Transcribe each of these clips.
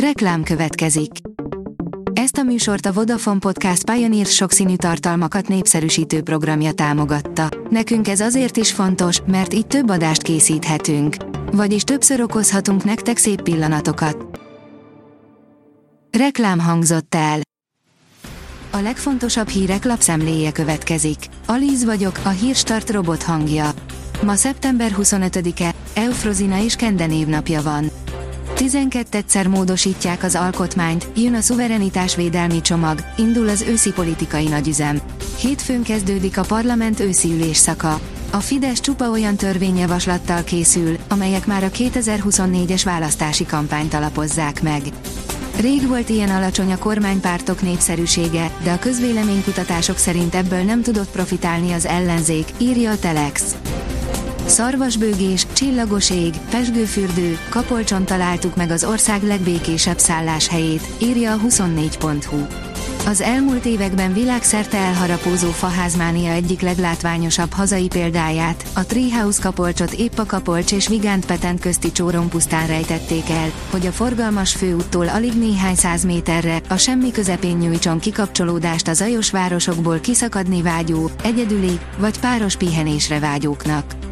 Reklám következik. Ezt a műsort a Vodafone Podcast Pioneer sokszínű tartalmakat népszerűsítő programja támogatta. Nekünk ez azért is fontos, mert így több adást készíthetünk. Vagyis többször okozhatunk nektek szép pillanatokat. Reklám hangzott el. A legfontosabb hírek lapszemléje következik. Alíz vagyok, a hírstart robot hangja. Ma szeptember 25-e, Eufrozina és Kende névnapja van. 12-szer módosítják az alkotmányt, jön a szuverenitásvédelmi csomag, indul az őszi politikai nagyüzem. Hétfőn kezdődik a parlament őszi ülésszaka. A Fidesz csupa olyan törvényjavaslattal készül, amelyek már a 2024-es választási kampányt alapozzák meg. Rég volt ilyen alacsony a kormánypártok népszerűsége, de a közvéleménykutatások szerint ebből nem tudott profitálni az ellenzék, írja a Telex. Szarvasbőgés, csillagos ég, pesgőfürdő, kapolcson találtuk meg az ország legbékésebb szálláshelyét, írja a 24.hu. Az elmúlt években világszerte elharapózó faházmánia egyik leglátványosabb hazai példáját, a Treehouse kapolcsot épp a Kapolcs és Vigánt Petent közti csórompusztán rejtették el, hogy a forgalmas főúttól alig néhány száz méterre, a semmi közepén nyújtson kikapcsolódást a zajos városokból kiszakadni vágyó, egyedüli, vagy páros pihenésre vágyóknak.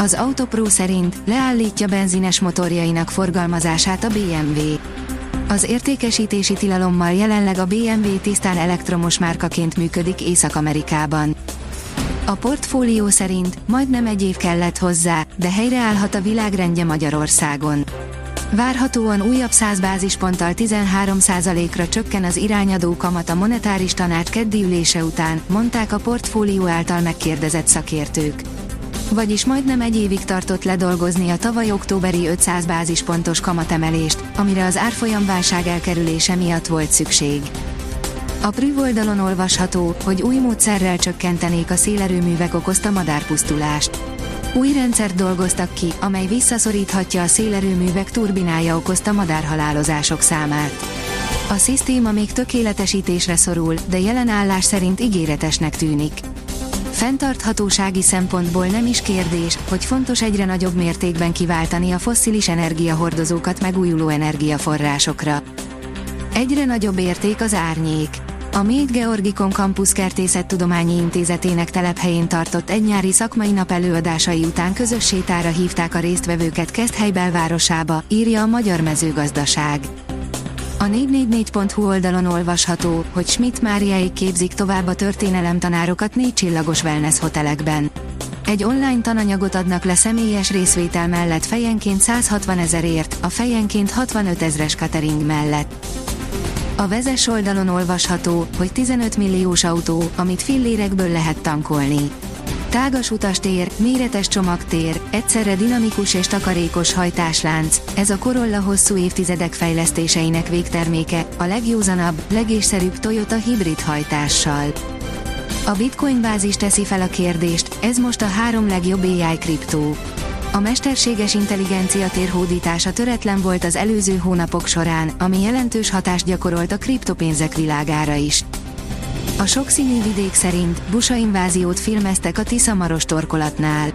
Az Autopro szerint leállítja benzines motorjainak forgalmazását a BMW. Az értékesítési tilalommal jelenleg a BMW tisztán elektromos márkaként működik Észak-Amerikában. A portfólió szerint majdnem egy év kellett hozzá, de helyreállhat a világrendje Magyarországon. Várhatóan újabb 100 bázisponttal 13%-ra csökken az irányadó kamat a monetáris tanács keddi ülése után, mondták a portfólió által megkérdezett szakértők vagyis majdnem egy évig tartott ledolgozni a tavaly októberi 500 bázispontos kamatemelést, amire az árfolyamválság elkerülése miatt volt szükség. A Prüv oldalon olvasható, hogy új módszerrel csökkentenék a szélerőművek okozta madárpusztulást. Új rendszert dolgoztak ki, amely visszaszoríthatja a szélerőművek turbinája okozta madárhalálozások számát. A szisztéma még tökéletesítésre szorul, de jelen állás szerint ígéretesnek tűnik. Fenntarthatósági szempontból nem is kérdés, hogy fontos egyre nagyobb mértékben kiváltani a fosszilis energiahordozókat megújuló energiaforrásokra. Egyre nagyobb érték az árnyék. A Méd Georgikon Campus Kertészettudományi Intézetének telephelyén tartott egynyári szakmai nap előadásai után közös sétára hívták a résztvevőket Keszthely belvárosába, írja a Magyar Mezőgazdaság. A 444.hu oldalon olvasható, hogy Schmidt Máriáig képzik tovább a történelemtanárokat négy csillagos wellness hotelekben. Egy online tananyagot adnak le személyes részvétel mellett fejenként 160 ezerért, a fejenként 65 ezres catering mellett. A vezes oldalon olvasható, hogy 15 milliós autó, amit fillérekből lehet tankolni. Tágas utastér, méretes csomagtér, egyszerre dinamikus és takarékos hajtáslánc, ez a Corolla hosszú évtizedek fejlesztéseinek végterméke, a legjózanabb, legészszerűbb Toyota hibrid hajtással. A Bitcoin bázis teszi fel a kérdést, ez most a három legjobb AI kriptó. A mesterséges intelligencia térhódítása töretlen volt az előző hónapok során, ami jelentős hatást gyakorolt a kriptopénzek világára is. A sokszínű vidék szerint busa inváziót filmeztek a Tisza-Maros torkolatnál.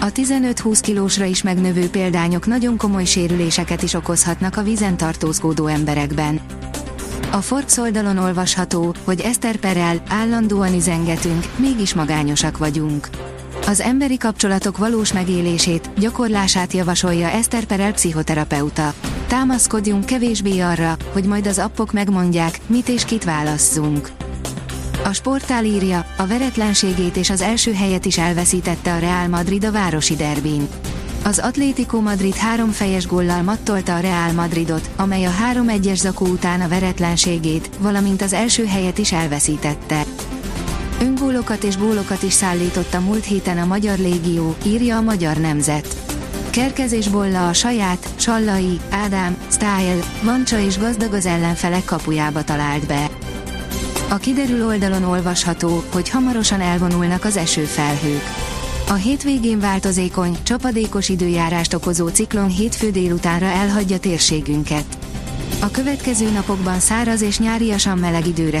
A 15-20 kilósra is megnövő példányok nagyon komoly sérüléseket is okozhatnak a vízen tartózkodó emberekben. A Forbes oldalon olvasható, hogy Eszter Perel, állandóan üzengetünk, mégis magányosak vagyunk. Az emberi kapcsolatok valós megélését, gyakorlását javasolja Eszter Perel pszichoterapeuta. Támaszkodjunk kevésbé arra, hogy majd az appok megmondják, mit és kit válasszunk. A sportál írja, a veretlenségét és az első helyet is elveszítette a Real Madrid a városi derbin. Az Atlético Madrid három fejes góllal mattolta a Real Madridot, amely a 3-1-es zakó után a veretlenségét, valamint az első helyet is elveszítette. Öngólokat és gólokat is szállított a múlt héten a Magyar Légió, írja a Magyar Nemzet. Kerkezés bolla a saját, Sallai, Ádám, Style, Vancsa és gazdag az ellenfelek kapujába talált be. A kiderül oldalon olvasható, hogy hamarosan elvonulnak az esőfelhők. A hétvégén változékony, csapadékos időjárást okozó ciklon hétfő délutánra elhagyja térségünket. A következő napokban száraz és nyáriasan meleg időre